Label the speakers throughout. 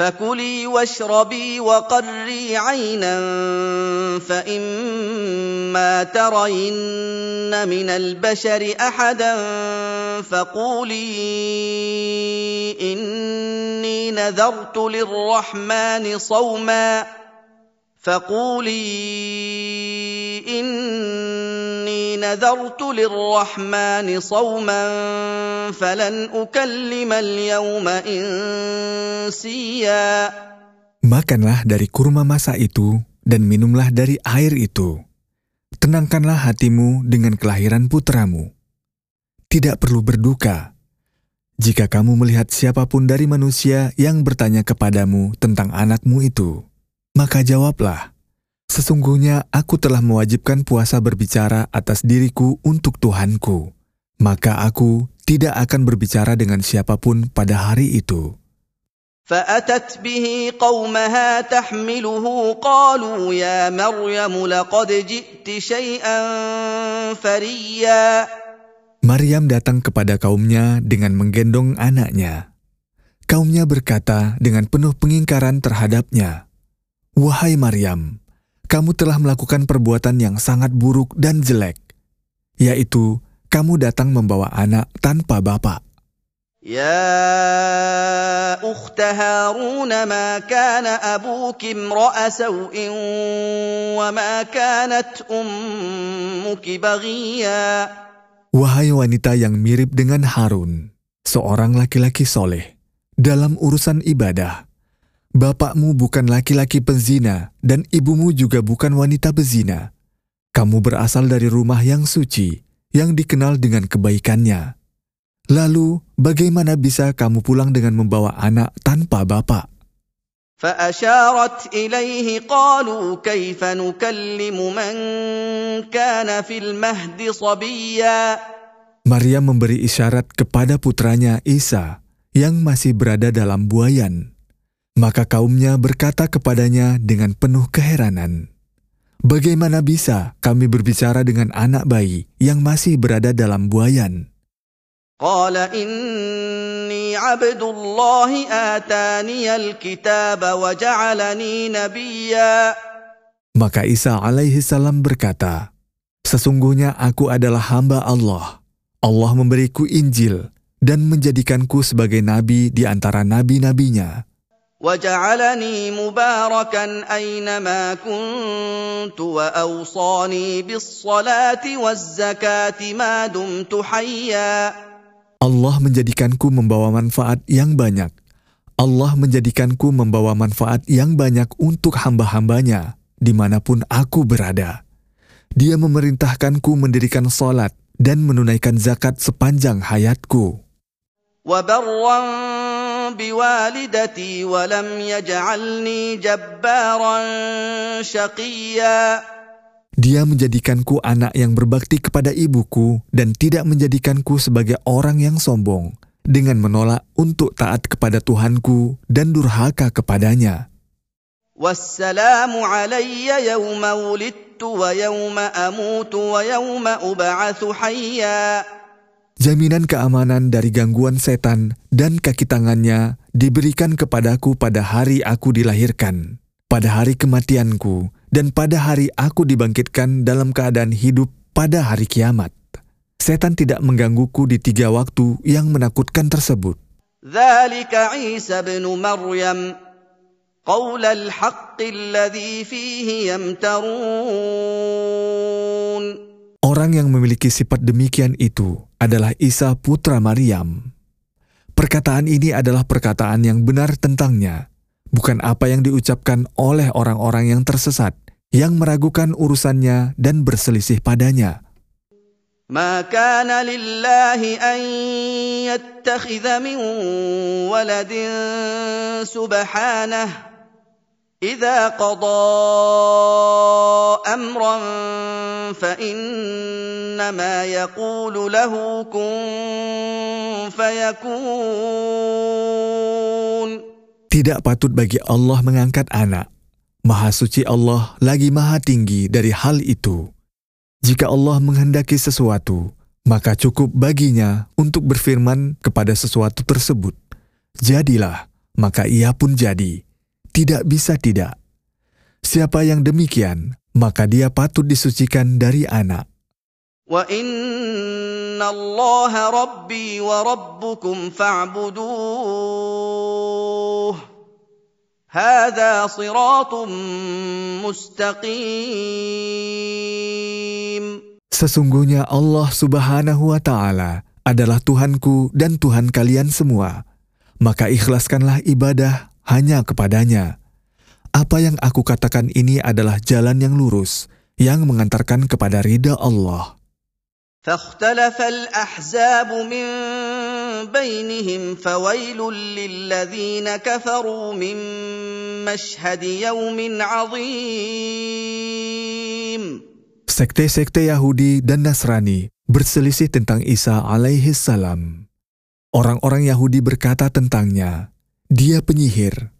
Speaker 1: فكلي واشربي وقري عينا فإما ترين من البشر أحدا فقولي إني نذرت للرحمن صوما فقولي إني نذرت للرحمن صوما فلن أكلم اليوم إنسيا
Speaker 2: Makanlah dari kurma masa itu dan minumlah dari air itu. Tenangkanlah hatimu dengan kelahiran putramu. Tidak perlu berduka. Jika kamu melihat siapapun dari manusia yang bertanya kepadamu tentang anakmu itu, maka jawablah, Sesungguhnya aku telah mewajibkan puasa berbicara atas diriku untuk Tuhanku. Maka aku tidak akan berbicara dengan siapapun pada hari itu.
Speaker 1: فأتت به قومها تحمله قالوا يا مريم لقد جئت شيئا فريا
Speaker 2: Maryam datang kepada kaumnya dengan menggendong anaknya. Kaumnya berkata dengan penuh pengingkaran terhadapnya, Wahai Maryam, kamu telah melakukan perbuatan yang sangat buruk dan jelek, yaitu kamu datang membawa anak tanpa bapak.
Speaker 1: يا أخت هارون ما كان أبوك امرأ سوء وما كانت أمك بغيا
Speaker 2: Wahai wanita yang mirip dengan Harun, seorang laki-laki soleh, dalam urusan ibadah, bapakmu bukan laki-laki penzina dan ibumu juga bukan wanita bezina. Kamu berasal dari rumah yang suci, yang dikenal dengan kebaikannya. Lalu, bagaimana bisa kamu pulang dengan membawa anak tanpa bapak?
Speaker 1: فأشارت إليه قالوا كيف نكلم من كان في المهد صبيا
Speaker 2: Maria memberi isyarat kepada putranya Isa yang masih berada dalam buayan. Maka kaumnya berkata kepadanya dengan penuh keheranan, Bagaimana bisa kami berbicara dengan anak bayi yang masih berada dalam buayan?
Speaker 1: قال إني عبد الله آتاني الكتاب وجعلني نبيا
Speaker 2: Maka Isa alaihi salam berkata, Sesungguhnya aku adalah hamba Allah. Allah memberiku Injil dan menjadikanku sebagai nabi di antara nabi-nabinya.
Speaker 1: وجعلني مباركا أينما كنت وأوصاني بالصلاة والزكاة ما دمت حيا
Speaker 2: Allah menjadikanku membawa manfaat yang banyak. Allah menjadikanku membawa manfaat yang banyak untuk hamba-hambanya, dimanapun aku berada. Dia memerintahkanku mendirikan sholat dan menunaikan zakat sepanjang hayatku.
Speaker 1: وبرا بوالدتي ولم يجعلني جبارا شقيا
Speaker 2: Dia menjadikanku anak yang berbakti kepada ibuku dan tidak menjadikanku sebagai orang yang sombong dengan menolak untuk taat kepada Tuhanku dan durhaka kepadanya.
Speaker 1: والسلام علي يوم ولدت ويوم أموت ويوم أبعث حيا
Speaker 2: jaminan keamanan dari gangguan setan dan kaki tangannya diberikan kepadaku pada hari aku dilahirkan, pada hari kematianku, dan pada hari aku dibangkitkan dalam keadaan hidup pada hari kiamat. Setan tidak menggangguku di tiga waktu yang menakutkan tersebut. Orang yang memiliki sifat demikian itu adalah Isa putra Maryam. Perkataan ini adalah perkataan yang benar tentangnya, bukan apa yang diucapkan oleh orang-orang yang tersesat, yang meragukan urusannya dan berselisih padanya.
Speaker 1: ما كان لله أن يتخذ من ولد سبحانه إذا قضى أمرا فإنما يقول له كن فيكون
Speaker 2: Tidak patut bagi Allah mengangkat anak. Maha suci Allah lagi maha tinggi dari hal itu. Jika Allah menghendaki sesuatu, maka cukup baginya untuk berfirman kepada sesuatu tersebut. Jadilah, maka ia pun jadi. tidak bisa tidak. Siapa yang demikian, maka dia patut disucikan dari anak.
Speaker 1: Wa inna Allah rabbi wa rabbukum fa'buduh. Hada siratum mustaqim.
Speaker 2: Sesungguhnya Allah subhanahu wa ta'ala adalah Tuhanku dan Tuhan kalian semua. Maka ikhlaskanlah ibadah hanya kepadanya. Apa yang aku katakan ini adalah jalan yang lurus, yang mengantarkan kepada ridha Allah.
Speaker 1: فاختلف الأحزاب من بينهم فويل للذين كفروا من مشهد يوم عظيم
Speaker 2: Sekte-sekte Yahudi dan Nasrani berselisih tentang Isa alaihi salam. Orang-orang Yahudi berkata tentangnya, dia penyihir.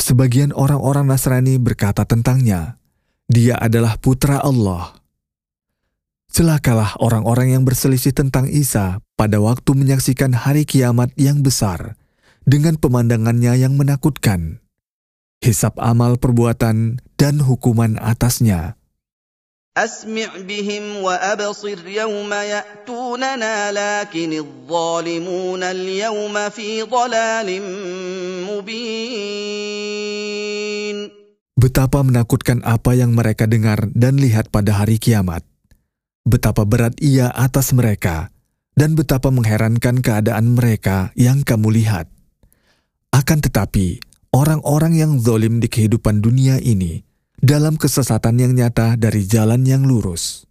Speaker 2: Sebagian orang-orang Nasrani berkata tentangnya, dia adalah putra Allah. Celakalah orang-orang yang berselisih tentang Isa pada waktu menyaksikan hari kiamat yang besar dengan pemandangannya yang menakutkan. Hisap amal perbuatan dan hukuman atasnya.
Speaker 1: أسمع بهم وأبصر يوم يأتوننا لكن الظالمون اليوم في ضلال مبين
Speaker 2: Betapa menakutkan apa yang mereka dengar dan lihat pada hari kiamat. Betapa berat ia atas mereka, dan betapa mengherankan keadaan mereka yang kamu lihat. Akan tetapi, orang-orang yang zolim di kehidupan dunia ini dalam kesesatan yang nyata dari jalan yang lurus.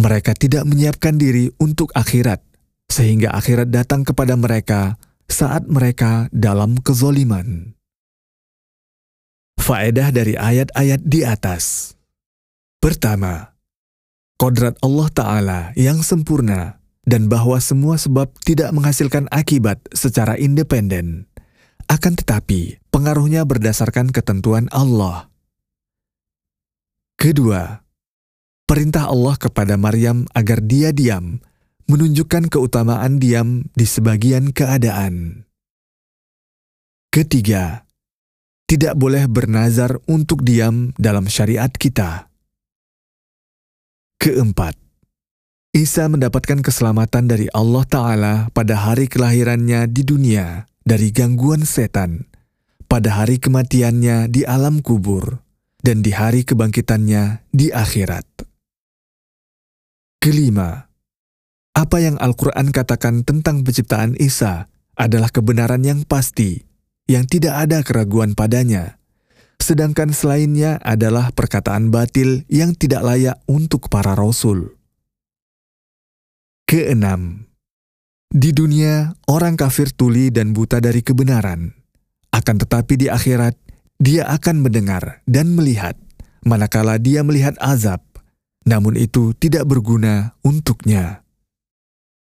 Speaker 2: Mereka tidak menyiapkan diri untuk akhirat, sehingga akhirat datang kepada mereka saat mereka dalam kezoliman. Faedah dari ayat-ayat di atas. Pertama, kodrat Allah Ta'ala yang sempurna dan bahwa semua sebab tidak menghasilkan akibat secara independen. Akan tetapi, pengaruhnya berdasarkan ketentuan Allah. Kedua, perintah Allah kepada Maryam agar dia diam menunjukkan keutamaan diam di sebagian keadaan. Ketiga, tidak boleh bernazar untuk diam dalam syariat kita. Keempat, Isa mendapatkan keselamatan dari Allah Ta'ala pada hari kelahirannya di dunia dari gangguan setan, pada hari kematiannya di alam kubur, dan di hari kebangkitannya di akhirat. Kelima, apa yang Al-Quran katakan tentang penciptaan Isa adalah kebenaran yang pasti yang tidak ada keraguan padanya, sedangkan selainnya adalah perkataan batil yang tidak layak untuk para rasul. Keenam, di dunia orang kafir tuli dan buta dari kebenaran, akan tetapi di akhirat dia akan mendengar dan melihat, manakala dia melihat azab, namun itu tidak berguna untuknya.